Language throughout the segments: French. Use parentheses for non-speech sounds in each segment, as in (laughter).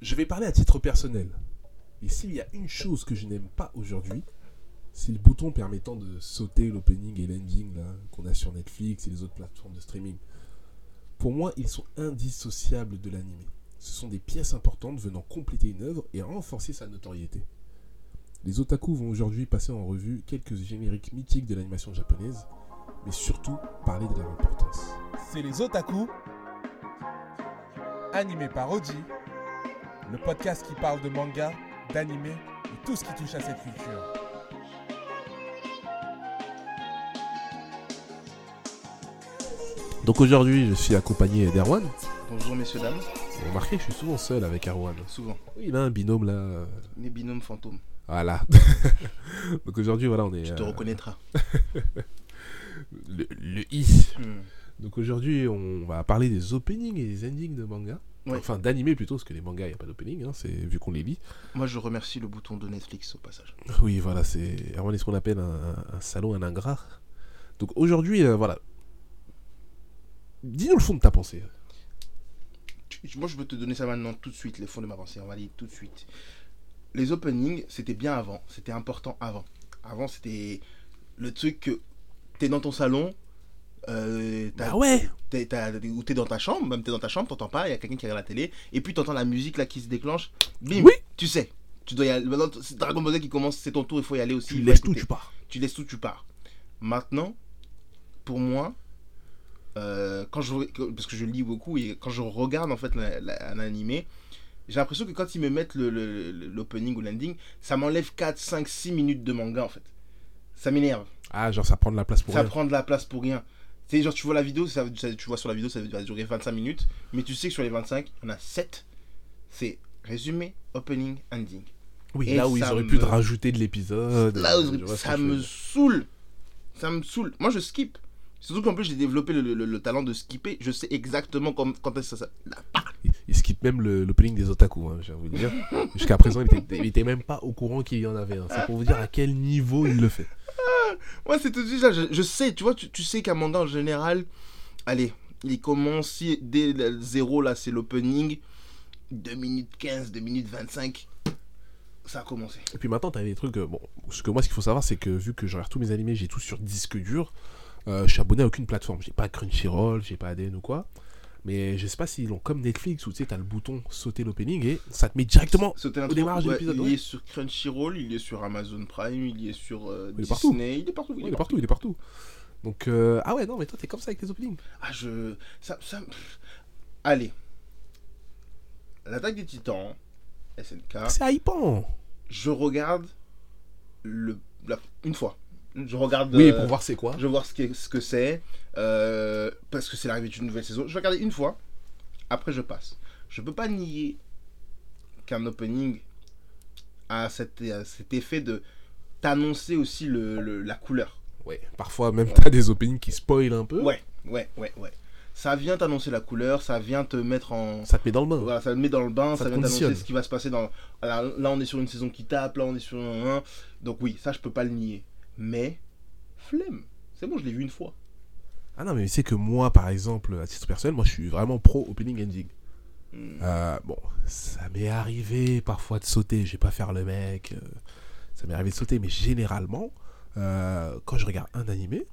je vais parler à titre personnel. Et s'il y a une chose que je n'aime pas aujourd'hui, c'est le bouton permettant de sauter l'opening et l'ending qu'on a sur Netflix et les autres plateformes de streaming. Pour moi, ils sont indissociables de l'anime. Ce sont des pièces importantes venant compléter une œuvre et renforcer sa notoriété. Les otaku vont aujourd'hui passer en revue quelques génériques mythiques de l'animation japonaise, mais surtout parler de leur importance. C'est les Otaku, animé par Oji, le podcast qui parle de manga, d'anime et tout ce qui touche à cette culture. Donc aujourd'hui, je suis accompagné d'Erwan. Bonjour messieurs, dames. Vous remarquez, je suis souvent seul avec Erwan. Souvent. Oui, il a un binôme là. Les binômes fantômes. Voilà. (laughs) Donc aujourd'hui, voilà, on est. Tu te euh, reconnaîtras. (laughs) le, le i. Hmm. Donc aujourd'hui, on va parler des openings et des endings de manga. Ouais. Enfin, d'animé plutôt, parce que les mangas, il n'y a pas d'opening, hein, c'est vu qu'on les lit. Moi je remercie le bouton de Netflix au passage. Oui, voilà, c'est est ce qu'on appelle un, un salon, un ingrat. Donc aujourd'hui, euh, voilà. Dis-nous le fond de ta pensée. Moi je peux te donner ça maintenant tout de suite, les fonds de ma pensée. On va aller tout de suite. Les openings, c'était bien avant. C'était important avant. Avant c'était le truc que t'es dans ton salon. Euh, Bah ouais ou t'es dans ta chambre, même t'es dans ta chambre, t'entends pas, il y a quelqu'un qui regarde la télé, et puis t'entends la musique là qui se déclenche, bim, Oui. tu sais, tu dois y aller. Maintenant, c'est Dragon Ball Z qui commence, c'est ton tour, il faut y aller aussi. Tu laisses tout, tu pars. tu laisses tout, tu pars. Maintenant, pour moi, euh, quand je, parce que je lis beaucoup et quand je regarde en fait la- la- un animé, j'ai l'impression que quand ils me mettent le- le- le- l'opening ou l'ending, ça m'enlève 4, 5, 6 minutes de manga en fait. Ça m'énerve. Ah, genre ça prend de la place pour Ça rien. prend de la place pour rien. Tu sais, genre tu vois la vidéo, ça, ça- tu vois sur la vidéo, ça va durer 25 minutes, mais tu sais que sur les 25, il y en a 7. C'est résumé, opening, ending. Oui, Et là où ils auraient pu te rajouter de l'épisode. Là, euh, ça me saoule. Ça me saoule. Moi, je skip. Surtout qu'en plus, j'ai développé le, le- le talent de skipper. Je sais exactement comme, quand est-ce que ça. Là, Il, il skippe même l'opening des otaku, hein, j'ai envie de dire. (laughs) Jusqu'à présent, il était, il était même pas au courant qu'il y en avait. un. C'est pour vous dire à quel niveau il le fait. Moi, c'est tout de suite ça. Je, sais, tu vois, tu, sais qu'un manga en général, allez, il commence dès le zéro, là, c'est l'opening. 2 minutes 15, 2 minutes 25. Ça a commencé. Et puis maintenant, t'as des trucs. euh, bon, ce que moi, ce qu'il faut savoir, c'est que vu que je regarde tous mes animés, j'ai tout sur disque dur. euh, je suis abonné à aucune plateforme. J'ai pas Crunchyroll, j'ai pas ADN ou quoi. Mais je sais pas s'ils l'ont comme Netflix où tu sais, t'as le bouton sauter l'opening et ça te met directement. Sauter Au démarrage de ouais, l'épisode, Il ouais. est sur Crunchyroll, il est sur Amazon Prime, il est sur euh, Il est partout. Disney, il est partout. Ouais, il est partout, il est partout. Donc, euh, ah ouais, non, mais toi, t'es comme ça avec les openings. Ah, je. Ça, ça... Allez. L'attaque des titans, SNK, C'est hypant. je regarde le, la- une fois. Je regarde. Oui, euh, pour voir c'est quoi. Je veux voir ce que ce que c'est. euh, parce que c'est l'arrivée d'une nouvelle saison. Je vais regarder une fois. Après, je passe. Je peux pas nier qu'un opening a cet, a cet effet de t'annoncer aussi le, le- la couleur. Ouais, parfois même t'as des openings qui spoilent un peu. Ouais, ouais, ouais, ouais. Ça vient t'annoncer la couleur, ça vient te mettre en. Ça te met dans le bain. Voilà, ça te met dans le bain, Ça vient t'annoncer ce qui va se passer dans. Là, là, on est sur une saison qui tape, là, on est sur un. un. Donc, oui, ça, je peux pas le nier. Mais, flemme. C'est bon, je l'ai vu une fois. Ah non, mais sais que moi, par exemple, à titre personnel, moi je suis vraiment pro opening ending. Hmm. Euh, bon, ça m'est arrivé parfois de sauter, je vais pas faire le mec. euh, ça m'est arrivé de sauter, mais généralement, euh, quand je regarde un animé,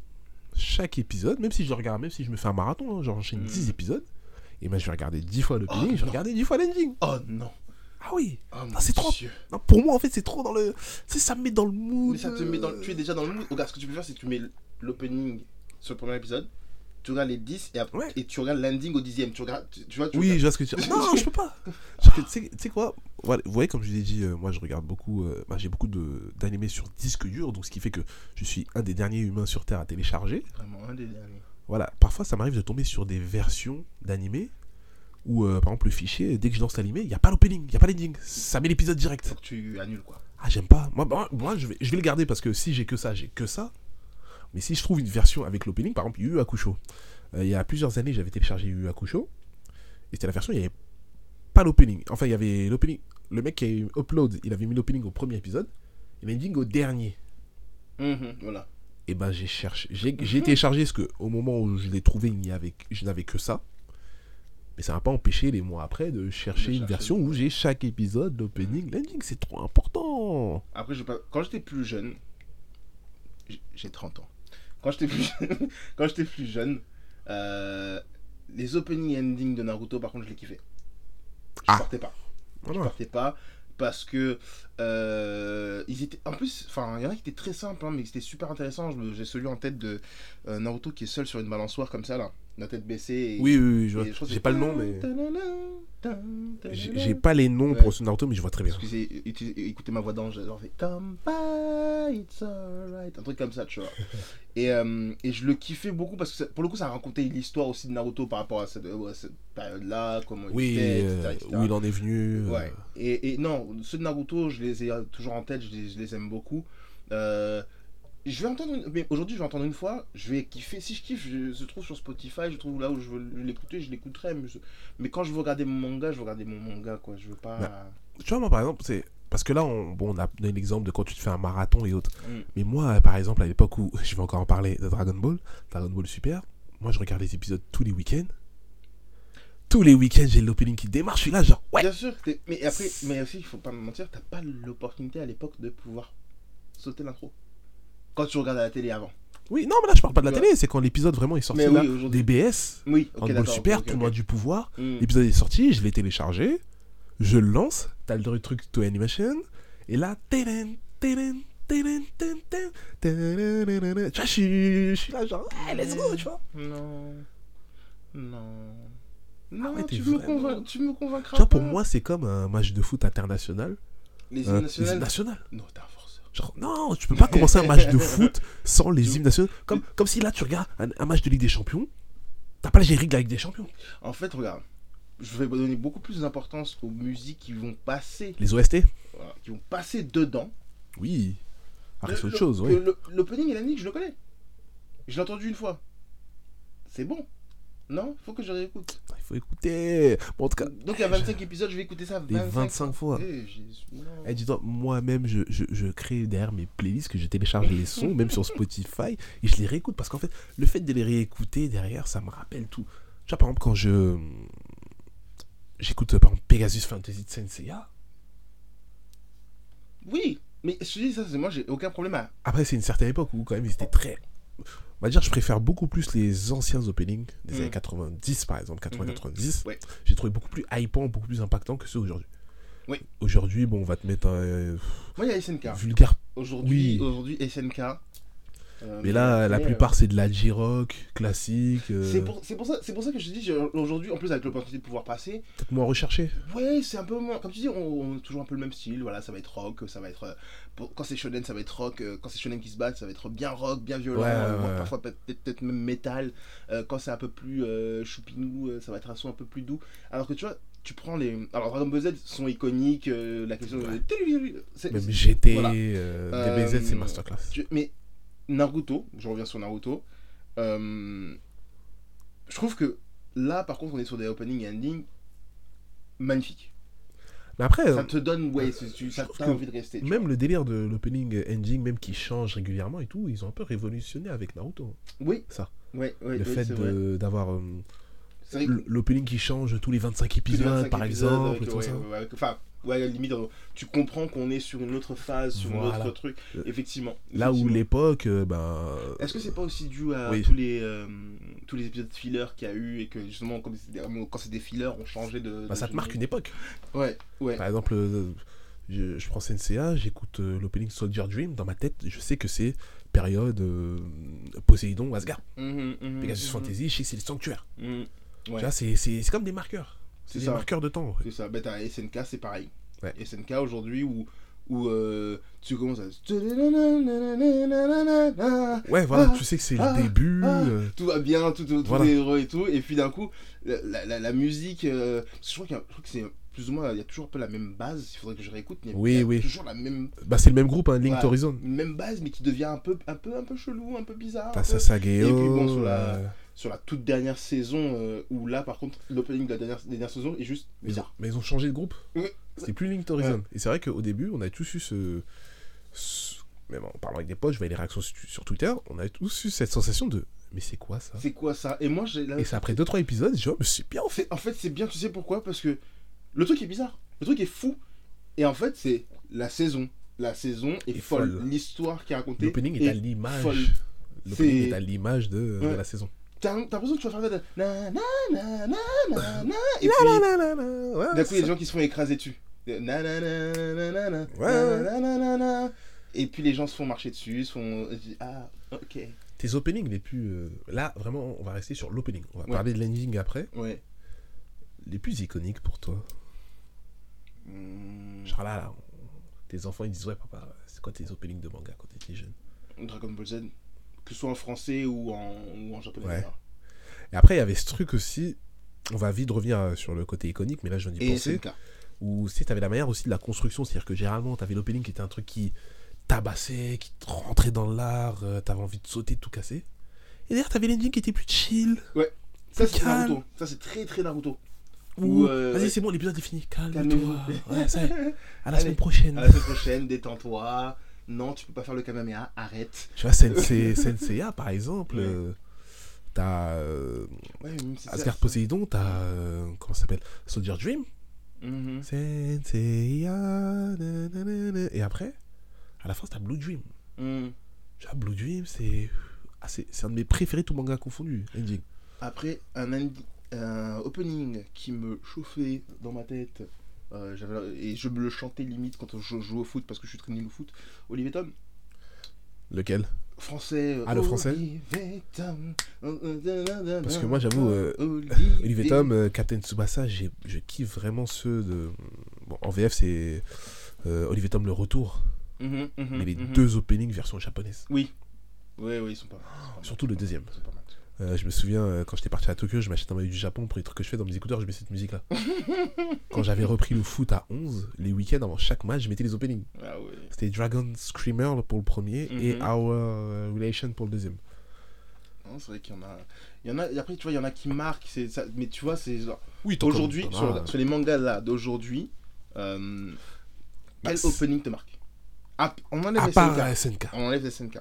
chaque épisode, même si je regarde, même si je me fais un marathon, hein, genre j'enchaîne Mm. 10 épisodes, et ben je vais regarder 10 fois l'opening, Oh, je vais regarder 10 fois l'ending. Oh non. Ah oui Oh, Ah, c'est trop- non, Pour moi, en fait, c'est trop dans le. Tu sais, ça me met dans le mood. Mais ça te met dans. Tu es déjà dans le mood. Regarde, ce que tu peux faire, c'est que tu mets l'opening sur le premier épisode. Tu regardes les 10 et, après, Ouais. et tu regardes l'ending au dixième. Tu regardes. Tu, tu vois, tu Oui, je vois ce que tu. (laughs) Non, je peux pas. (laughs) Tu sais- tu sais quoi? Voilà, Vous voyez, comme je vous ai dit, euh, moi je regarde beaucoup. euh, bah, J'ai beaucoup d'animés sur disque dur, donc ce qui fait que je suis un des derniers humains sur Terre à télécharger. Vraiment, un des derniers. Voilà, parfois ça m'arrive de tomber sur des versions d'animés où, euh, par exemple, le fichier, dès que je lance l'animé, il n'y a pas l'opening, il n'y a pas l'ending. Ça met l'épisode direct. Faut que tu annules quoi. Ah, j'aime pas. Moi, moi, moi, je, vais, je vais le garder parce que si j'ai que ça, j'ai que ça. Mais si je trouve une version avec l'opening, par exemple, Yu Hakusho. Euh, il y a plusieurs années, j'avais téléchargé Yu Hakusho. Et c'était la version, il n'y avait pas l'opening. Enfin, il y avait l'opening. Le mec qui a eu upload, il avait mis l'opening au premier épisode. Et l'ending au dernier. Mhm, voilà. Et ben, j'ai cherché. J'ai téléchargé parce que au moment où je l'ai trouvé, il n'y avait, je n'avais que ça. Mais ça m'a pas empêché les mois après de chercher De une version où j'ai chaque épisode, l'opening, l'ending. C'est trop important. Après, je quand j'étais plus jeune, j'ai 30 ans. Quand j'étais plus, (laughs) quand j'étais plus jeune, euh, les opening et ending de Naruto, par contre, je les kiffais. Je Ah. partais pas. Je Voilà. partais pas parce que euh, ils étaient. En plus, enfin, il y en a qui étaient très simples, hein, mais c'était super intéressant. Je me- J'ai celui en tête de euh, Naruto qui est seul sur une balançoire comme ça là, la tête baissée. et- Oui, oui, oui, je vois. J'ai pas le nom, mais. J'ai pas les noms Ouais. pour ce Naruto, mais je vois très bien. Excusez, écoutez ma voix d'ange, genre fait Come by, it's alright, un truc comme ça, tu vois. (laughs) et, euh, et je le kiffais beaucoup parce que ça- pour le coup, ça racontait l'histoire aussi de Naruto par rapport à cette, euh, période-là, comment il Oui, était, euh, etc., etc. où il en est venu. euh, Ouais. Et, et non, ceux de Naruto, je les ai euh, toujours en tête, je les, je les aime beaucoup. Euh, je vais entendre, une- mais aujourd'hui, je vais entendre une fois, je vais kiffer. Si je kiffe, je, se trouve sur Spotify, je trouve là où je veux l'écouter, je l'écouterai. Mais, je- mais quand je veux regarder mon manga, je veux regarder mon manga, quoi. Je veux pas. Bah, Tu vois, moi, par exemple, c'est. Parce que là, on, bon, on a donné l'exemple de quand tu te fais un marathon et autres. Mm. Mais moi, euh, par exemple, à l'époque où (laughs) je vais encore en parler de Dragon Ball, Dragon Ball Super, moi, je regarde les épisodes tous les week-ends. Tous les week-ends, j'ai l'opening qui démarre. Je suis là, genre, ouais. Bien sûr, mais après, mais aussi, il faut pas me mentir, t'as pas l'opportunité à l'époque de pouvoir sauter l'intro. Quand tu regardes à la télé avant. Oui, non, mais là, je parle pas de la Ouais. télé. C'est quand l'épisode vraiment est sorti Mais là. oui. DBS, Oui, ok, Dragon Ball d'accord. Super, ok, ok, Tournoi du pouvoir. Mm. L'épisode est sorti, je l'ai téléchargé, je le lance, t'as le truc to animation, et là, télen, tu vois, je suis, je suis là, genre, hey, let's go, tu vois. Non. Non. Non, ouais, t'es tu, me vraiment- tu me convaincras Tu vois, pour moi, c'est comme un match de foot international. Les euh, nationales. nationales. Non, forceur. Genre, non, tu peux pas commencer un match de (laughs) foot sans les hymnes nationaux. Comme, comme si là, tu regardes un, un match de Ligue des Champions, t'as pas le générique de la Ligue des Champions. En fait, regarde. Je vais donner beaucoup plus d'importance aux musiques qui vont passer, Les OST voilà, qui vont passer dedans. Oui. Après, c'est autre chose, le- oui. L'opening et l'ending, je le connais. Je l'ai entendu une fois. C'est bon. Non, faut que je réécoute. Il faut écouter. Bon, en tout cas, Donc il y a 25 épisodes, je vais écouter ça les 25, 25 fois. Eh, j'ai- non. Eh, dis-toi, moi-même, je, je, je crée derrière mes playlists que je télécharge les sons, même sur Spotify, et je les réécoute parce qu'en fait, le fait de les réécouter derrière, ça me rappelle tout. Tu vois, par exemple, quand je. J'écoute, par exemple, Pegasus Fantasy de Senseiya. Oui, mais je te dis ça, c'est moi, j'ai aucun problème à. Après, c'est une certaine époque où, quand même, c'était très. On va dire, je préfère beaucoup plus les anciens openings des Mm. années 90, par exemple, 80-90. Ouais. J'ai trouvé beaucoup plus hypant, beaucoup plus impactant que ceux aujourd'hui. Oui. Aujourd'hui, bon, on va te mettre un euh, Moi, il y a SNK. vulgaire Aujourd'hui, Oui. aujourd'hui SNK. Euh, Mais là, la mais, euh, plupart, c'est de la J-Rock classique. euh, C'est pour, pour, ça, pour ça que je te dis, aujourd'hui, en plus avec l'opportunité de pouvoir passer, Peut-être moins recherché. ouais, c'est un peu moins. Comme tu dis, on, on a toujours un peu le même style. Voilà, ça va être rock, ça va être. pour- quand c'est shonen, ça va être rock. Quand c'est shonen qui se bat, ça va être bien rock, bien violent. Ouais, ouais. Parfois peut-être même métal. Quand c'est un peu plus choupinou, ça va être un son un peu plus doux. Alors que tu vois, tu prends les. Alors Dragon Ball Z sont iconiques. euh, la question. Ouais. de- Même GT, voilà. euh, DBZ, c'est masterclass. Tu- Mais Naruto, je reviens sur Naruto. euh, je trouve que là, par contre, on est sur des opening et ending magnifiques. Mais après, Ça euh, te donne, ouais, c'est- tu, ça que envie de rester. même vois. le délire de l'opening ending, même qui change régulièrement et tout, ils ont un peu révolutionné avec Naruto. Oui, Ça. ouais, ouais, le fait d'avoir euh, l'opening qui change tous les 25 tous les épisodes, 25 par épisodes exemple, avec- et tout ouais, ça. ouais, ouais, Enfin, ouais, limite, on- tu comprends qu'on est sur une autre phase, sur un autre truc. Euh, Effectivement. Là où l'époque, euh, ben. Est-ce que c'est pas aussi dû à Oui. tous, les, euh, tous les épisodes fillers qu'il y a eu et que justement, comme quand c'est des fillers, on changeait de. bah, de ça te marque une époque. Ouais, ouais. Par exemple, euh, je, je prends Senseiya, j'écoute euh, l'opening Soldier Dream, dans ma tête, je sais que c'est période euh, Poséidon, Asgard, Mhm, mhm, Pegasus mhm, Fantasy, je sais que c'est les sanctuaires. mhm. Tu Ouais. vois, c'est c'est- c'est comme des marqueurs. C'est des ça. marqueurs de temps. ouais. C'est ça, bah t'as SNK, c'est pareil. Ouais. SNK aujourd'hui où, où euh, tu commences à. Ouais, voilà, Ah, tu sais que c'est ah, le début. ah. euh, Tout va bien, tout, tout, tout Voilà. est heureux et tout, et puis d'un coup, la, la, musique. euh, je crois, qu'il y a- je crois que c'est plus ou moins. Il y a toujours un peu la même base, il faudrait que je réécoute, mais Oui, il y a oui. toujours la même, Bah, c'est le même groupe, hein, Link Ouais. to Horizon. même base, mais qui devient un peu, un peu, un peu chelou, un peu bizarre. T'as peu. Sasageo. Et puis bon, sur la- Sur la toute dernière saison, euh, où là, par contre, l'opening de la dernière, dernière saison est juste mais, ils ont, bizarre. mais ils ont changé de groupe. C'était plus Link to Horizon. Et c'est vrai qu'au début, on a tous eu ce. ce- Même en parlant avec des potes, je voyais les réactions sur, Twitter, on a tous eu cette sensation de. mais c'est quoi ça? C'est quoi ça? Et moi, j'ai. là- Et c'est après 2-3 épisodes, je mais c'est bien fait. C'est- En fait, c'est bien, tu sais pourquoi? Parce que le truc est bizarre. Le truc est fou. Et en fait, c'est la saison. La saison est folle. folle. L'histoire qui est racontée. L'opening est à est l'image. folle. L'opening est à l'image de, la saison. T'as l'impression que tu vas faire na na na na na na et puis d'un coup il y a des gens qui se font écraser dessus. Na na na na na na na na na na. Et puis les gens se font marcher dessus, se font ah ok Tes openings les plus. euh, Là, vraiment, on va rester sur l'opening. On va Ouais. parler de l'ending après. ouais. Les plus iconiques pour toi. Hmm, Genre là, là, on- tes enfants ils disent Ouais, papa, c'est quoi tes openings de manga quand t'étais jeune Dragon Ball Z, que ce soit en français ou en ou en japonais. Ouais. d'ailleurs. Et après, il y avait ce truc aussi. On va vite revenir euh, sur le côté iconique, mais là, je viens d'y Et penser. c'est le cas. Où tu sais, t'avais la manière aussi de la construction. C'est-à-dire que généralement, t'avais l'opening qui était un truc qui tabassait, qui te rentrait dans l'art, euh, t'avais envie de sauter, de tout casser. Et derrière, t'avais l'ending qui était plus chill. Ça plus c'est. Naruto. Ça c'est très très Naruto. Euh, vas-y, ouais. c'est bon, l'épisode est fini. Calme-toi. Ouais, ça. À la (laughs) Allez. semaine prochaine. À la semaine prochaine, détends-toi. Non, tu peux pas faire le Kamehameha, arrête. Tu vois, Sensei, (laughs) Senseiya, par exemple, Ouais. euh, t'as euh, Ouais, Asgard. Poséidon, t'as. euh, comment ça s'appelle Soldier Dream. Mhm. Senseiya. Et après, à la fin, t'as Blue Dream. Mhm. Tu vois, Blue Dream, c'est. ah, un de mes préférés, tout manga confondu. Ending. Après, un opening qui me chauffait dans ma tête, euh, et je me le chantais limite quand je joue au foot parce que je suis très nul au foot. Olivier Tom, Lequel? Français. Ah, le français Olivier Tom. Parce que moi, j'avoue, euh, Olivier, Olivier Tom, euh, Captain Tsubasa, je kiffe vraiment ceux de. Bon, en VF, c'est euh, Olivier Tom le retour. Mhm, mhm, mais les mhm. deux openings version japonaise. Oui. Oui, oui, ils sont pas mal. ils sont pas mal. Surtout le deuxième. Ils sont pas mal. Euh, je me souviens, euh, quand j'étais parti à Tokyo, je m'achetais un maillot du Japon pour les trucs que je fais dans mes écouteurs, je mets cette musique-là. (laughs) quand j'avais repris le foot à 11, les week-ends avant chaque match, je mettais les openings. Ah ouais. C'était Dragon Screamer pour le premier et Mhm. Our euh, Relation pour le deuxième. C'est vrai qu'il y en a. Il y en a. et après, tu vois, il y en a qui marquent. Ça... Mais tu vois, c'est genre. Oui, Aujourd'hui, sur, sur les mangas là d'aujourd'hui, euh, Bah, quel opening te marque? Ah, On enlève À SNK. SNK. On enlève les SNK.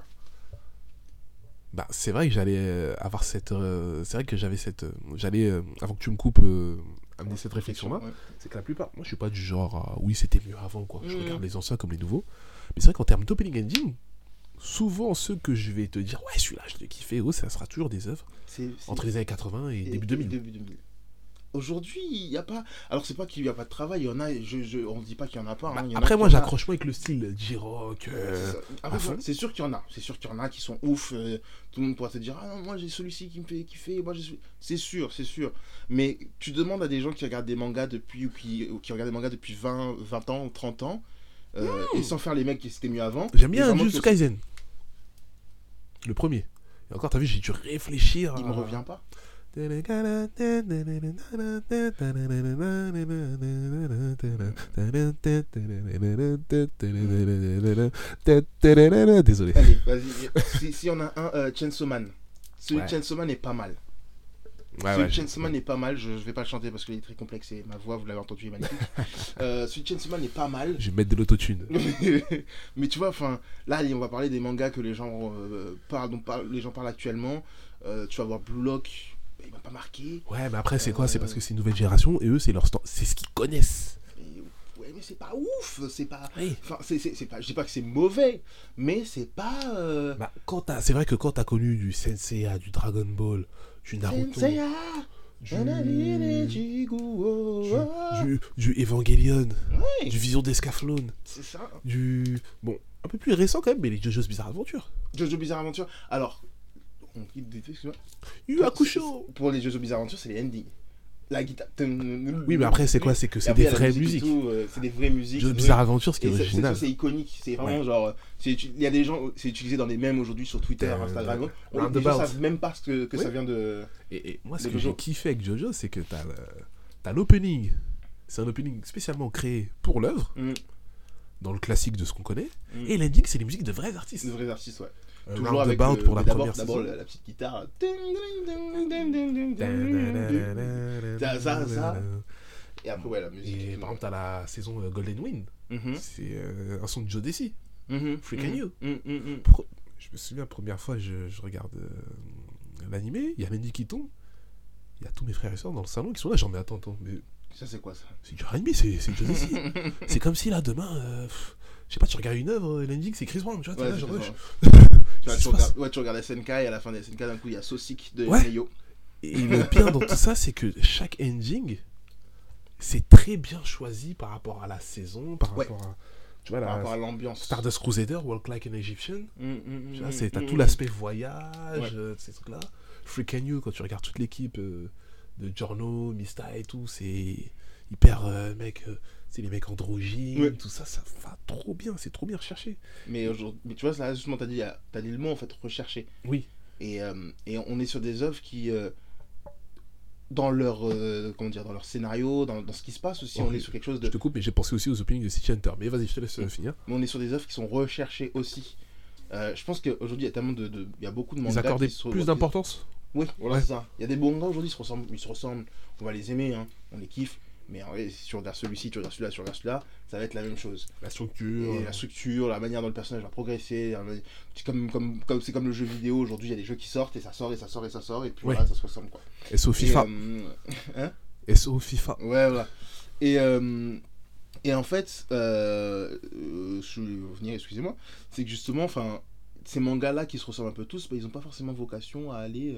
Bah, c'est vrai que j'allais euh, avoir cette. euh, c'est vrai que j'avais cette. euh, j'allais, euh, avant que tu me coupes, euh, amener cette réflexion-là. Ouais. C'est que la plupart, moi je suis pas du genre, oui c'était mieux avant quoi. Je Mhm. regarde les anciens comme les nouveaux. Mais c'est vrai qu'en termes d'opening ending, souvent ceux que je vais te dire, ouais celui-là je l'ai kiffé, oh, ça sera toujours des œuvres entre les années 80 et, et- début et 2000. début 2000. Aujourd'hui, il n'y a pas. Alors, c'est pas qu'il n'y a pas de travail, il y en a, je, je... on ne dit pas qu'il n'y en a pas. hein, Bah, y en après moi j'accroche moins avec le style J-Rock. euh, C'est sûr qu'il y en a. C'est sûr qu'il y en a qui sont ouf. euh, tout le monde pourra te dire Ah non, moi j'ai celui-ci qui me fait kiffer. Moi. C'est sûr, c'est sûr. Mais tu demandes à des gens qui regardent des mangas depuis. ou qui, ou qui regardent des mangas depuis 20, 20 ans, 30 ans. euh, Et sans faire les mecs qui c'était mieux avant. J'aime bien Jujutsu Kaisen. Le premier. Et encore t'as vu j'ai dû réfléchir. Il à- me revient pas. Désolé. Allez, vas-y. si, si on a un euh, Chainsaw Man. Celui Ouais. de Chainsaw Man est pas mal. Ouais, celui ouais, de Chainsaw Man est pas mal. Je, je vais pas le chanter parce qu'il est très complexe et ma voix, vous l'avez entendu, est magnifique. (laughs) euh, celui de Chainsaw Man est pas mal. Je vais mettre de l'autotune. (laughs) mais tu vois, enfin, là, on va parler des mangas que les gens euh, parlent, dont parlent- les gens parlent actuellement. Euh, tu vas voir Blue Lock, bah, il m'a pas marqué. Ouais, mais après, c'est quoi? C'est Euh, parce que c'est une nouvelle génération et eux, c'est leur stand- c'est ce qu'ils connaissent. Ouais, mais c'est pas ouf, c'est pas. Oui. Enfin, c'est, c'est, c'est pas. Je dis pas que c'est mauvais, mais c'est pas. Euh... Bah, quand t'as- c'est vrai que quand t'as connu du Senseiya, du Dragon Ball, du Naruto, Senseiya, du, du, du, du Evangelion, Ouais, du Vision ça. du. Bon, un peu plus récent quand même, mais les JoJo's Bizarre Adventure. Jojo Bizarre Adventure. Alors, on quitte des Hakusho Pour les Jojo Bizarre Adventure, c'est les endings. La guitare. Oui, mais après, c'est quoi? C'est que c'est des vraies musiques. euh, c'est des vraies musiques. C'est Bizarre vrai. Adventure, ce qui est original. c'est iconique. C'est vraiment genre. Il y a des gens, c'est utilisé dans des mèmes aujourd'hui sur Twitter, Euh, Instagram. On- Les roundabout. savent même pas ce que, ça vient de. Et, moi, ce Les que j'ai kiffé avec JoJo, c'est que t'as l'opening. C'est un opening spécialement créé pour l'œuvre, Mm. dans le classique de ce qu'on connaît. Mm. Et l'ending, c'est les musiques de vrais artistes. De vrais artistes, ouais. Euh, Toujours avec le- pour la première D'abord la, la petite guitare. Ça, ça, ça. Et après, ouais, la musique. Et par exemple, t'as la saison euh, Golden Wind. Mhm. C'est euh, un son de Joe Desi. Mhm. Freak Mhm. and You. Mhm, mhm. Pro- Je me souviens, première fois, je, je regarde euh, l'animé, il y a l'ending qui tombe. Il y a tous mes frères et soeurs dans le salon qui sont là. Genre, mais attends, attends, mais Ça, c'est quoi ça c'est du R&B, c'est du Jay-Z. c'est comme si là, demain, euh, je sais pas, tu regardes une œuvre, euh, l'ending, c'est Chris Brown, tu vois. t'es Ouais, là, genre. Tu, vois, regardes, ouais, tu regardes SNK et à la fin de SNK, d'un coup, il y a Sosik de Ouais. Neyo. Et le pire dans tout ça, c'est que chaque ending, c'est très bien choisi par rapport à la saison, par Ouais. rapport à. Tu vois, Par la rapport à l'ambiance. Stardust Crusader, Walk Like an Egyptian. Mm, mm, Tu vois, mm, t'as mm, tout mm. l'aspect voyage, euh, ces trucs-là. Freak and You, quand tu regardes toute l'équipe euh, de Giorno, Mista et tout, c'est hyper, euh, mec, c'est les mecs androgynes, Ouais. tout ça, ça va trop bien, c'est trop bien recherché. Mais, mais tu vois, là, justement, t'as dit, as dit le mot, en fait, recherché. Oui. Et, euh, et on est sur des œuvres qui, euh, dans leur, euh, comment dire, dans leur scénario, dans, dans ce qui se passe aussi, on est sur quelque chose de... Je te coupe, mais j'ai pensé aussi aux openings de City Hunter. Mais vas-y, je te laisse finir. Mais on est sur des œuvres qui sont recherchées aussi. Je pense qu'aujourd'hui, il y a tellement de, de- Il y a beaucoup de Ils mangas qui se- plus d'importance? Oui, voilà, c'est ça. Il y a des mangas aujourd'hui, ils se ressemblent, ils se ressemblent. On va les aimer, hein. on les kiffe. Mais en vrai, si tu regardes celui-ci, tu regardes celui-là, tu regardes celui-là, ça va être la même chose. La Et structure. la structure, la manière dont le personnage va progresser, c'est comme comme comme c'est comme le jeu vidéo. Aujourd'hui, il y a des jeux qui sortent et ça sort et ça sort et ça sort et puis Ouais. voilà, ça se ressemble quoi. SO Et, FIFA. euh, (laughs) SO FIFA. Ouais, voilà. Et, euh, et en fait, euh, euh, je vais revenir, excusez-moi, c'est que justement, enfin, ces mangas-là qui se ressemblent un peu tous, bah, ils n'ont pas forcément vocation à aller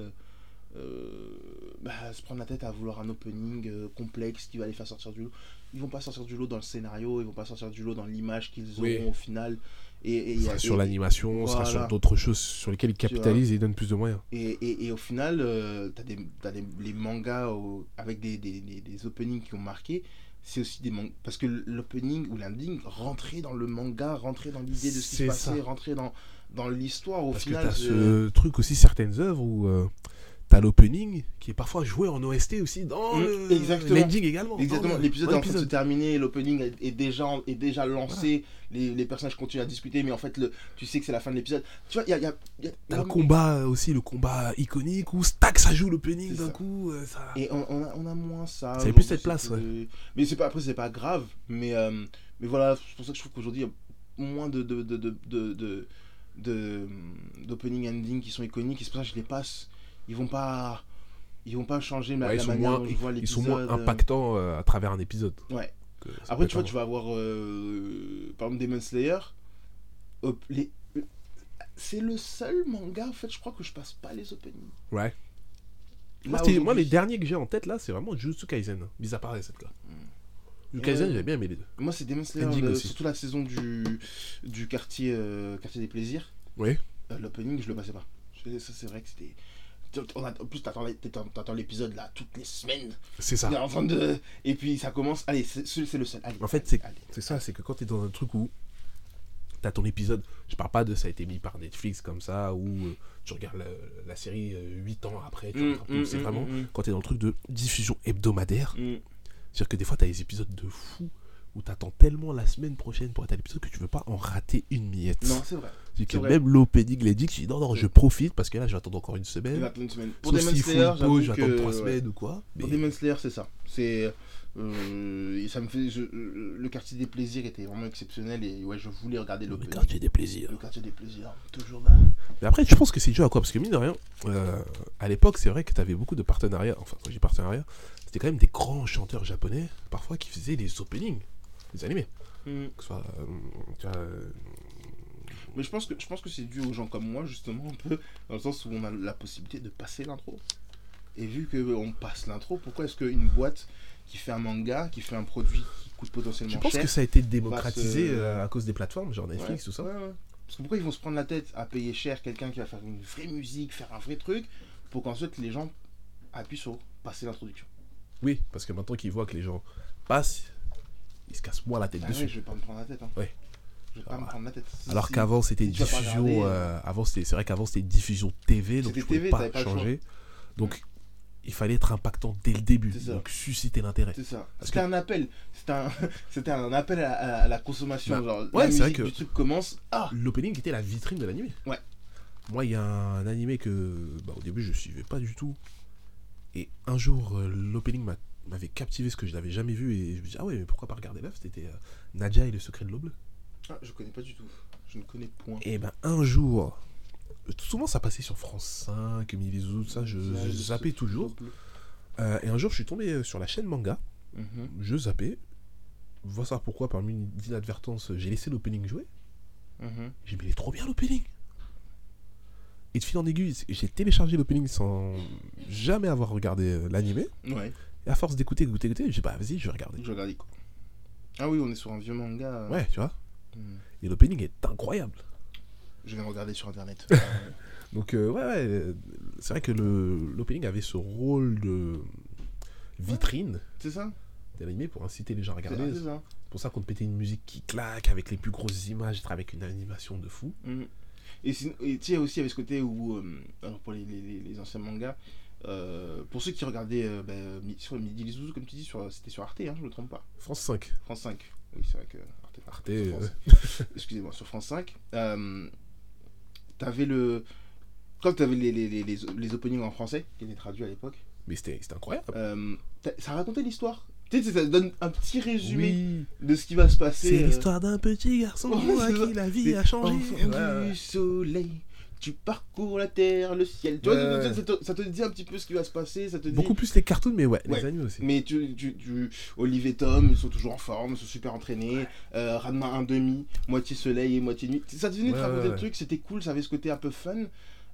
bah, se prendre la tête à vouloir un opening euh, complexe qui va les faire sortir du lot. Ils vont pas sortir du lot dans le scénario, ils vont pas sortir du lot dans l'image qu'ils auront Oui. au final. Et, sera sur l'animation, ça sera voilà. sur d'autres choses sur lesquelles ils capitalisent et ils donnent plus de moyens. Et, et, et au final, euh, t'as des, t'as des les mangas au- avec des, des, des, des openings qui ont marqué. C'est aussi des mangas. Parce que l'opening ou l'ending rentrait dans le manga, rentrait dans l'idée de ce qui se passait, rentrait dans, dans l'histoire. Au Parce que final, t'as euh, ce truc aussi, certaines œuvres où euh, t'as l'opening qui est parfois joué en OST aussi dans Mm, le exactement. l'ending également. Exactement, dans le- l'épisode est en train de se terminer, l'opening est, déjà, est déjà lancé, les, les personnages continuent à discuter, mais en fait, le, tu sais que c'est la fin de l'épisode. Tu vois, il y a. y a- y a- T'as le combat aussi, le combat iconique où stack ça joue l'opening C'est d'un coup. euh, ça... Et on, on a, on a moins ça. Ça avait plus cette place, c'est que- Mais c'est pas, après, c'est pas grave. Mais, euh, mais voilà, c'est pour ça que je trouve qu'aujourd'hui, il y a moins de, de, de, de, de, de- de- d'opening ending qui sont iconiques. Et c'est pour ça que je les passe. Ils vont pas. Ils vont pas changer la, Ouais, ils, la sont manière moins, dont je vois ils l'épisode. sont moins euh. impactants euh, à travers un épisode. Ouais. que Après, tu vois, tu vas avoir. euh, par exemple, Demon Slayer. Les... C'est le seul manga, en fait, je crois que je passe pas les openings. Ouais. Là, Moi, les derniers que j'ai en tête là, c'est vraiment Jujutsu Kaisen. Mis à part les sept là. Jujutsu Kaisen, Ouais. j'avais bien aimé les deux. Moi, c'est Demon Slayer, le- surtout la saison du, du quartier, euh, quartier des plaisirs. Oui. Euh, L'opening, je le passais pas. Ça, c'est vrai que c'était. On a- En plus, t'attends l'épisode là toutes les semaines. C'est ça. T'es en train de... Et puis ça commence. Allez, c'est le seul. Allez, En fait, c'est- ça, c'est que quand t'es dans un truc où t'as ton épisode, je parle pas de ça a été mis par Netflix comme ça, où euh, tu regardes la, la série 8 ans après, tu Mm, mm, c'est mm, vraiment quand t'es dans le truc de diffusion hebdomadaire, c'est-à-dire que des fois t'as des épisodes de fou où t'attends tellement la semaine prochaine pour être à l'épisode que tu veux pas en rater une miette. Non, c'est vrai. Que même l'opening les que tu dis non, non, je profite parce que là je vais attendre encore une semaine. une semaine. Pour Demon Slayer, une pause, j'avoue je vais attendre que- 3 ouais. semaines ou quoi. Pour Demon Slayer, c'est ça. C'est. euh, et ça me fait. je- euh, le quartier des plaisirs était vraiment exceptionnel et ouais, je voulais regarder Le quartier des plaisirs. Le quartier des plaisirs, toujours là. Mais après, je pense que c'est dû à quoi? Parce que mine de rien, euh, à l'époque, c'est vrai que tu avais beaucoup de partenariats. Enfin, quand je dis partenariats, c'était quand même des grands chanteurs japonais, parfois, qui faisaient les openings, les animés. Mm. Que ce soit. euh, tu vois, Mais je pense que je pense que c'est dû aux gens comme moi justement un peu dans le sens où on a la possibilité de passer l'intro. Et vu que on passe l'intro, pourquoi est-ce qu'une boîte qui fait un manga, qui fait un produit qui coûte potentiellement je pense cher que ça a été démocratisé se- euh, à cause des plateformes, genre Netflix, Ouais, tout ça. ouais, ouais. Parce que pourquoi ils vont se prendre la tête à payer cher quelqu'un qui va faire une vraie musique, faire un vrai truc, pour qu'ensuite les gens appuient sur passer l'introduction? Oui, parce que maintenant qu'ils voient que les gens passent, ils se cassent moins la tête Ah dessus. ouais, je vais pas me prendre la tête. Hein. Ouais. Je vais pas Ah. me prendre la tête. Si- Alors si- qu'avant c'était si diffusion, regarder, euh, avant c'était, c'est vrai qu'avant c'était diffusion TV, donc tu pouvais TV, pas changer. Donc il fallait être impactant dès le début, donc susciter l'intérêt. C'est ça. C'était que- un appel. C'était un, (laughs) c'était un appel à, à- à la consommation. Bah, genre, ouais, la c'est vrai que- truc commence. Ah L'opening était la vitrine de l'animé. Ouais. Moi, il y a un animé que bah, au début je suivais pas du tout. Et un jour, euh, l'opening m'a- m'avait captivé ce que je n'avais jamais vu. Et je me dis, ah ouais, mais pourquoi pas regarder l'œuvre? C'était euh, Nadia et le secret de l'eau bleue. Ah, Je connais pas du tout. Je ne connais point. Et ben un jour, souvent ça passait sur France 5, Milizu, tout ça, je, je zappais toujours. Euh, et un jour, je suis tombé euh, sur la chaîne manga. Mhm. je zappais. Vois ça pourquoi, parmi une inadvertance, j'ai laissé l'opening jouer. Mhm. J'ai mais il est trop bien l'opening. Et de fil en aiguille, j'ai téléchargé l'opening sans jamais avoir regardé euh, l'animé. Ouais, Et à force d'écouter, d'écouter, d'écouter, j'ai dit, bah vas-y, je vais regarder. je regarde quoi. Ah oui, on est sur un vieux manga. euh, Ouais, tu vois. Mhm. Et l'opening est incroyable. Je vais regarder sur internet. (laughs) Donc, euh, ouais, ouais, euh, c'est vrai que l'opening avait ce rôle de vitrine c'est ça de l'animé pour inciter les gens à regarder. c'est ça. C'est pour ça qu'on te mettait une musique qui claque avec les plus grosses images, avec une animation de fou. Mhm. Et tu sais, aussi, il y avait ce côté où, euh, alors pour les, les- les- les anciens mangas, euh, pour ceux qui regardaient euh, bah, sur Midi les Zouzous, comme tu dis, c'était sur Arte, hein, je me trompe pas. France 5. France 5. Oui, c'est vrai que Arte. Euh. (laughs) Excusez-moi, sur France 5. Euh, t'avais le. Quand t'avais les, les, les, les, openings en français, qui étaient traduits à l'époque, mais c'était c'était incroyable. euh, ça racontait l'histoire. Tu sais, ça donne un petit résumé Oui, de ce qui va se passer. c'est euh, l'histoire d'un petit garçon (laughs) à qui la vie a changé. Enfant Ouais, ouais. du soleil, tu parcours la terre, le ciel. Tu vois, Ouais. ça, te, ça te dit un petit peu ce qui va se passer. Ça te dit... Beaucoup plus les cartoons, mais ouais, Ouais. les animés aussi. Mais tu, tu, tu- Olive et Tom, ils sont toujours en forme, ils sont super entraînés. Euh, Ranma un demi, moitié soleil et moitié nuit. Ça te venait de Ouais, raconter ouais, le ouais. truc, c'était cool, ça avait ce côté un peu fun.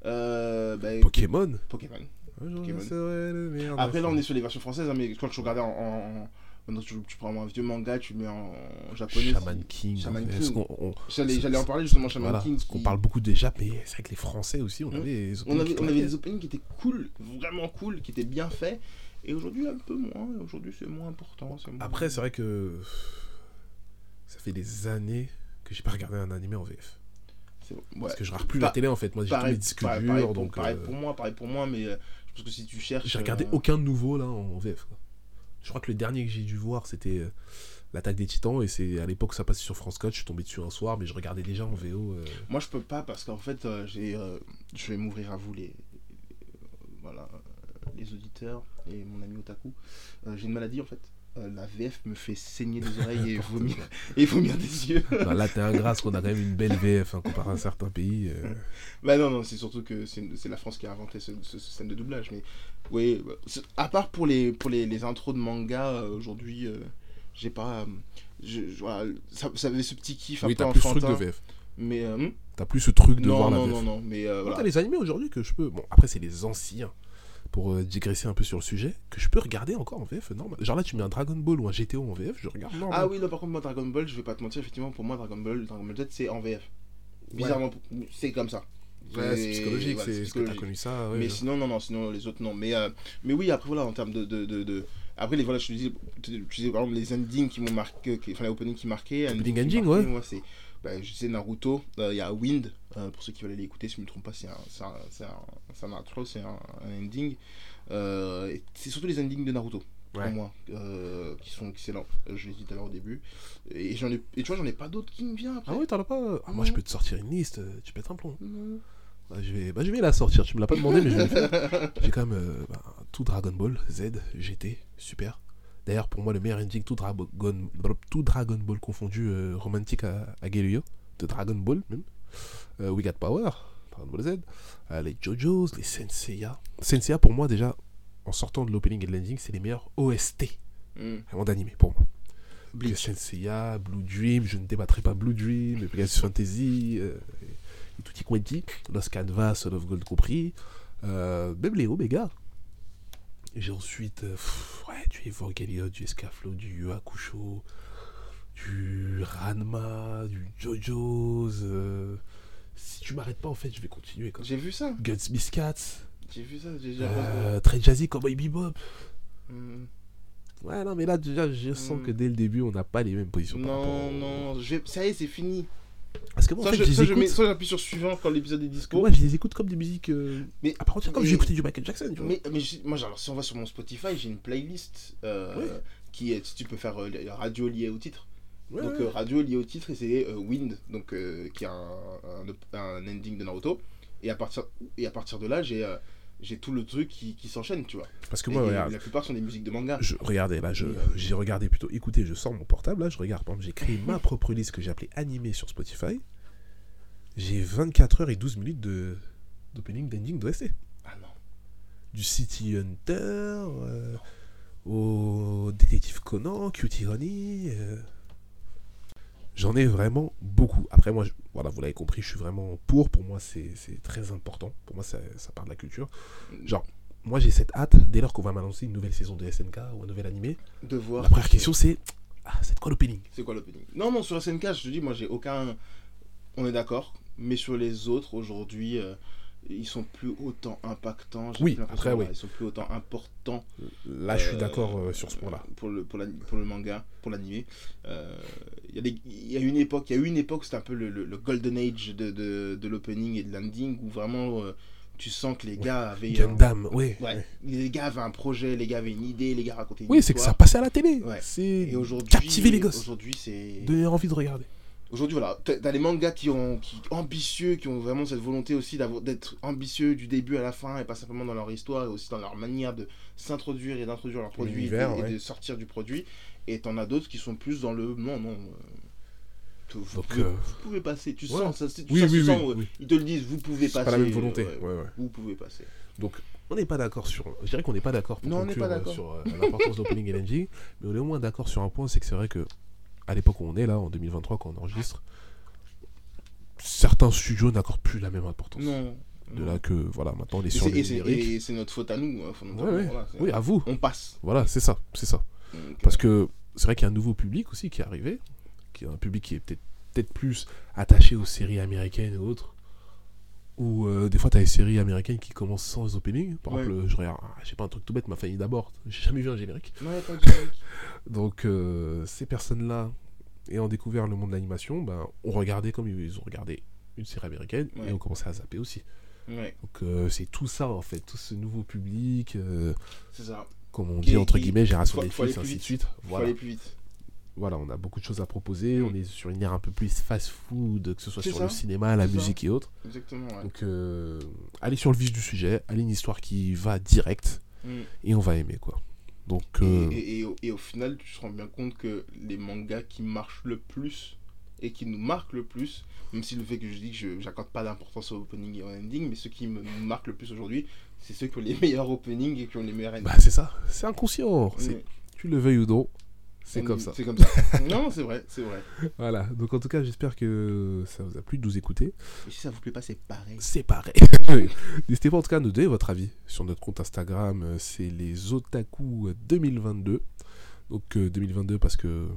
Euh, bah, Pokémon. Pokémon. Pokémon. je Après là, on est sur les versions françaises, hein, mais quand tu regardais en- maintenant, tu, tu prends un vieux manga, tu le mets en japonais. Shaman King. Shaman en fait. King. Est-ce qu'on- on- J'allais en parler justement, Shaman voilà, King. qui- parle beaucoup des Jap, mais c'est vrai que les Français aussi, on Mmh. avait les On avait, on avait des openings qui étaient cool, vraiment cool, qui étaient bien faits. Et aujourd'hui, un peu moins. Aujourd'hui, c'est moins important. moins- Après, c'est vrai que ça fait des années que j'ai pas regardé un animé en VF. Ouais. Parce que je regarde plus la télé en fait. Moi, j'ai tous mes disques pareil- durs, pareil pour, donc pareil euh, pour moi, pareil pour moi, mais euh, je pense que si tu cherches. j'ai regardé euh, aucun nouveau là en VF. quoi. Je crois que le dernier que j'ai dû voir, c'était euh, l'attaque des Titans, et c'est à l'époque ça passait sur France 4. Je suis tombé dessus un soir, mais je regardais déjà en VO. euh, Moi, je peux pas parce qu'en fait, euh, j'ai, euh, je vais m'ouvrir à vous les, les- voilà, euh, les auditeurs et mon ami Otaku. Euh, j'ai une maladie en fait. Euh, la VF me fait saigner des oreilles et (laughs) vomir, et vomir des yeux. bah, là, t'es ingrat, parce qu'on a quand même une belle VF hein, comparé à certains pays. euh. bah non, non, c'est surtout que c'est, c'est la France qui a inventé ce, ce système de doublage. Mais oui, à part pour les, pour les, les intros de manga, euh, aujourd'hui, euh, j'ai pas. euh, je, voilà, ça, ça avait ce petit kiff un Oui, peu t'as plus ce truc de. VF. Mais euh, hmm T'as plus ce truc de non, voir la non, VF. non, non, mais euh, Moi, voilà. t'as les animés aujourd'hui que je peux. Bon, après, c'est les anciens. Pour digresser un peu sur le sujet, que je peux regarder encore en VF normal. Genre là, tu mets un Dragon Ball ou un GTO en VF, je regarde normal. Ah oui, là par contre, moi Dragon Ball, je vais pas te mentir, effectivement, pour moi Dragon Ball, Dragon Ball Z, c'est en VF. Bizarrement, c'est comme ça. Ouais, c'est psychologique, voilà, c'est est-ce que t'as psychologique. connu ça ouais, mais sinon, non, non, sinon les autres, non. Mais, euh, mais oui, après, voilà, en termes de. de, de, de- Après, les, voilà, je te disais, tu disais, par exemple, les endings qui m'ont marqué, qui- enfin, les openings qui marquaient. Opening ending, ouais. Moi, c'est. Bah, je sais, Naruto, euh, il y a Wind, euh, pour ceux qui veulent aller l'écouter, si je ne me trompe pas, c'est un, c'est un, c'est un, c'est un outro, c'est un, un ending. C'est surtout les endings de Naruto, Ouais. pour moi, euh, qui sont excellents. Euh, je l'ai dit tout à l'heure au début. Et, j'en ai, et tu vois, j'en ai pas d'autres qui me viennent après. Ah ouais, t'en as pas Ah, moi, je peux te sortir une liste, tu pètes un plomb. Non. Bah, je, vais... bah, je vais la sortir, tu me l'as pas demandé, mais je vais le faire. (laughs) J'ai quand même euh, bah, tout Dragon Ball, Z, GT, super. D'ailleurs, pour moi, le meilleur ending, tout Dragon, tout Dragon Ball confondu, euh, romantique à, à Gelio, de Dragon Ball même. Euh, We Got Power, Dragon Ball Z. Les JoJo's, les Senseiya. Senseiya, pour moi, déjà, en sortant de l'opening et de l'ending, c'est les meilleurs OST Hmm. vraiment d'animé pour moi. Bleach. Senseiya, Blue Dream, je ne débattrai pas Blue Dream, Pegasus Fantasy, euh, et tout y quanti, Lost Canvas, Son of Gold compris, euh, même les Omega. J'ai ensuite, euh, pff, ouais, du Evangelion, du Escaflow, du Hakusho, du Ranma, du JoJo's. euh, si tu m'arrêtes pas, en fait, je vais continuer. J'ai vu ça. Guns Biscats, J'ai vu ça. J'ai déjà. euh, très jazzy, Cowboy Bebop. Hmm. Ouais, non, mais là, déjà, je sens Hmm. que dès le début, on n'a pas les mêmes positions. par rapport Non, non, je ça y est, c'est fini. Parce que moi, en Soit fait, je- mets- soit j'appuie sur suivant quand l'épisode est dispo. moi, je les écoute comme des musiques. euh, Mais- à part entière, comme mais- j'ai écouté du Michael Jackson, tu vois. Mais, moi, alors, si on va sur mon Spotify, j'ai une playlist euh, Oui. qui est, si tu peux faire euh, radio liée au titre. Ouais, donc ouais. euh, radio liée au titre et c'est euh, Wind, donc euh, qui a un, un, un ending de Naruto. Et à partir et à partir de là, j'ai j'ai tout le truc qui, qui s'enchaîne, tu vois. Parce que moi, et regarde, la plupart sont des musiques de manga. je, je- Et, euh, j'ai regardé plutôt. Écoutez, je sors mon portable, là, je regarde. Par exemple, j'ai créé ma (laughs) propre liste que j'ai appelée animé sur Spotify. j'ai 24 heures et 12 minutes de d'opening, d'ending, d'OST. Ah non. Du City Hunter euh, au Détective Conan, Cutie Honey. euh. J'en ai vraiment beaucoup. Après, moi, je- voilà, vous l'avez compris, je suis vraiment pour. Pour moi, c'est c'est très important. Pour moi, ça, ça part de la culture. Genre, moi, j'ai cette hâte, dès lors qu'on va m'annoncer une nouvelle saison de SNK ou un nouvel animé, De voir. la première question, c'est ah, c'est quoi l'opening? C'est quoi l'opening? Non, non, sur SNK, je te dis, moi, j'ai aucun. On est d'accord. Mais sur les autres, aujourd'hui, euh, ils sont plus autant impactants. Oui, après, oui. Ils sont plus autant importants. Là, je suis euh, d'accord euh, sur ce point-là. Pour le, pour, la- pour le manga, pour l'animé. Euh, Il y, a y une époque, il y a eu une époque, c'était un peu le, le- le golden age de, de, de l'opening et de l'ending où vraiment tu sens que les gars avaient. un- Gundam, oui. Ouais, les gars avaient un projet, les gars avaient une idée, les gars racontaient une Oui, c'est que ça passait à la télé. Ouais. C'est captiver les gosses, Aujourd'hui, c'est. donner envie de regarder. Aujourd'hui, voilà, t'as les mangas qui ont qui ambitieux, qui ont vraiment cette volonté aussi d'être ambitieux du début à la fin et pas simplement dans leur histoire et aussi dans leur manière de s'introduire et d'introduire leur produit et, de- et ouais. de sortir du produit. Et t'en as d'autres qui sont plus dans le non, non. euh, vous, Donc, pouvez, euh, vous pouvez passer, tu ouais. sens, ça, Oui, ça oui, euh, oui. Ils te le disent, vous pouvez passer. pas la même volonté. ouais. Vous pouvez passer. Donc, on n'est pas d'accord sur. Je dirais qu'on n'est pas d'accord pour Non, on conclure, pas sur l'importance d'opening l'ending, mais on est au moins d'accord sur un point c'est que c'est vrai que à l'époque où on est là, en 2023, quand on enregistre, certains studios n'accordent plus la même importance. Non. De là que, voilà, maintenant on est Et sur et c'est notre faute à nous. hein, fondamentalement, Ouais, ouais. voilà, c'est- Oui, à vous. On passe. Voilà, c'est ça, c'est ça. Parce euh, que c'est vrai qu'il y a un nouveau public aussi qui est arrivé, qui est un public qui est peut-être peut-être plus attaché aux séries américaines et autres. Ou euh, des fois, tu as des séries américaines qui commencent sans opening. Par Ouais. exemple, je regarde, ah, je sais pas, un truc tout bête, ma famille d'abord. J'ai jamais vu un générique. pas de générique. (laughs) Donc, euh, ces personnes-là, ayant découvert le monde de l'animation, ben, ont regardé comme ils ont regardé une série américaine Ouais. et ont commencé à zapper aussi. Ouais, Donc, euh, c'est tout ça, en fait, tout ce nouveau public, c'est ça. comme on dit, entre guillemets, génération Netflix, plus ainsi de suite. Faut Voilà. aller plus vite. Voilà, on a beaucoup de choses à proposer. Mm. On est sur une ère un peu plus fast-food, que ce soit sur ça. le cinéma, la ça. musique et autres. Exactement, ouais. Donc, euh, allez sur le vif du sujet, allez une histoire qui va direct Mm. et on va aimer quoi. Donc, Et, euh, et- et au, et au final, tu te rends bien compte que les mangas qui marchent le plus et qui nous marquent le plus, même si le fait que je dis que je j'accorde pas d'importance au opening et au ending, mais ceux qui me marquent le plus aujourd'hui, c'est ceux qui ont les (laughs) meilleurs openings et qui ont les meilleurs endings. bah, c'est ça, c'est inconscient. Mm. Tu le veuilles ou non, c'est comme ça. C'est comme ça. (laughs) non, c'est vrai, c'est vrai. Voilà, donc en tout cas, j'espère que ça vous a plu de nous écouter. Et si ça vous plaît pas, c'est pareil. C'est pareil. (laughs) (laughs) N'hésitez pas en tout cas à nous donner votre avis sur notre compte Instagram. euh, C'est les Otaku 2022. Donc euh, 2022 parce que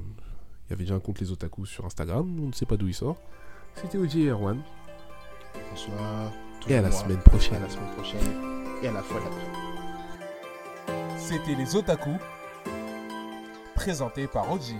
il y avait déjà un compte les Otaku sur Instagram. On ne sait pas d'où il sort. C'était OG et Erwan. Bonsoir. Et à la semaine prochaine. À la semaine prochaine. Et à la fois d'après. C'était les Otaku, présenté par Oji.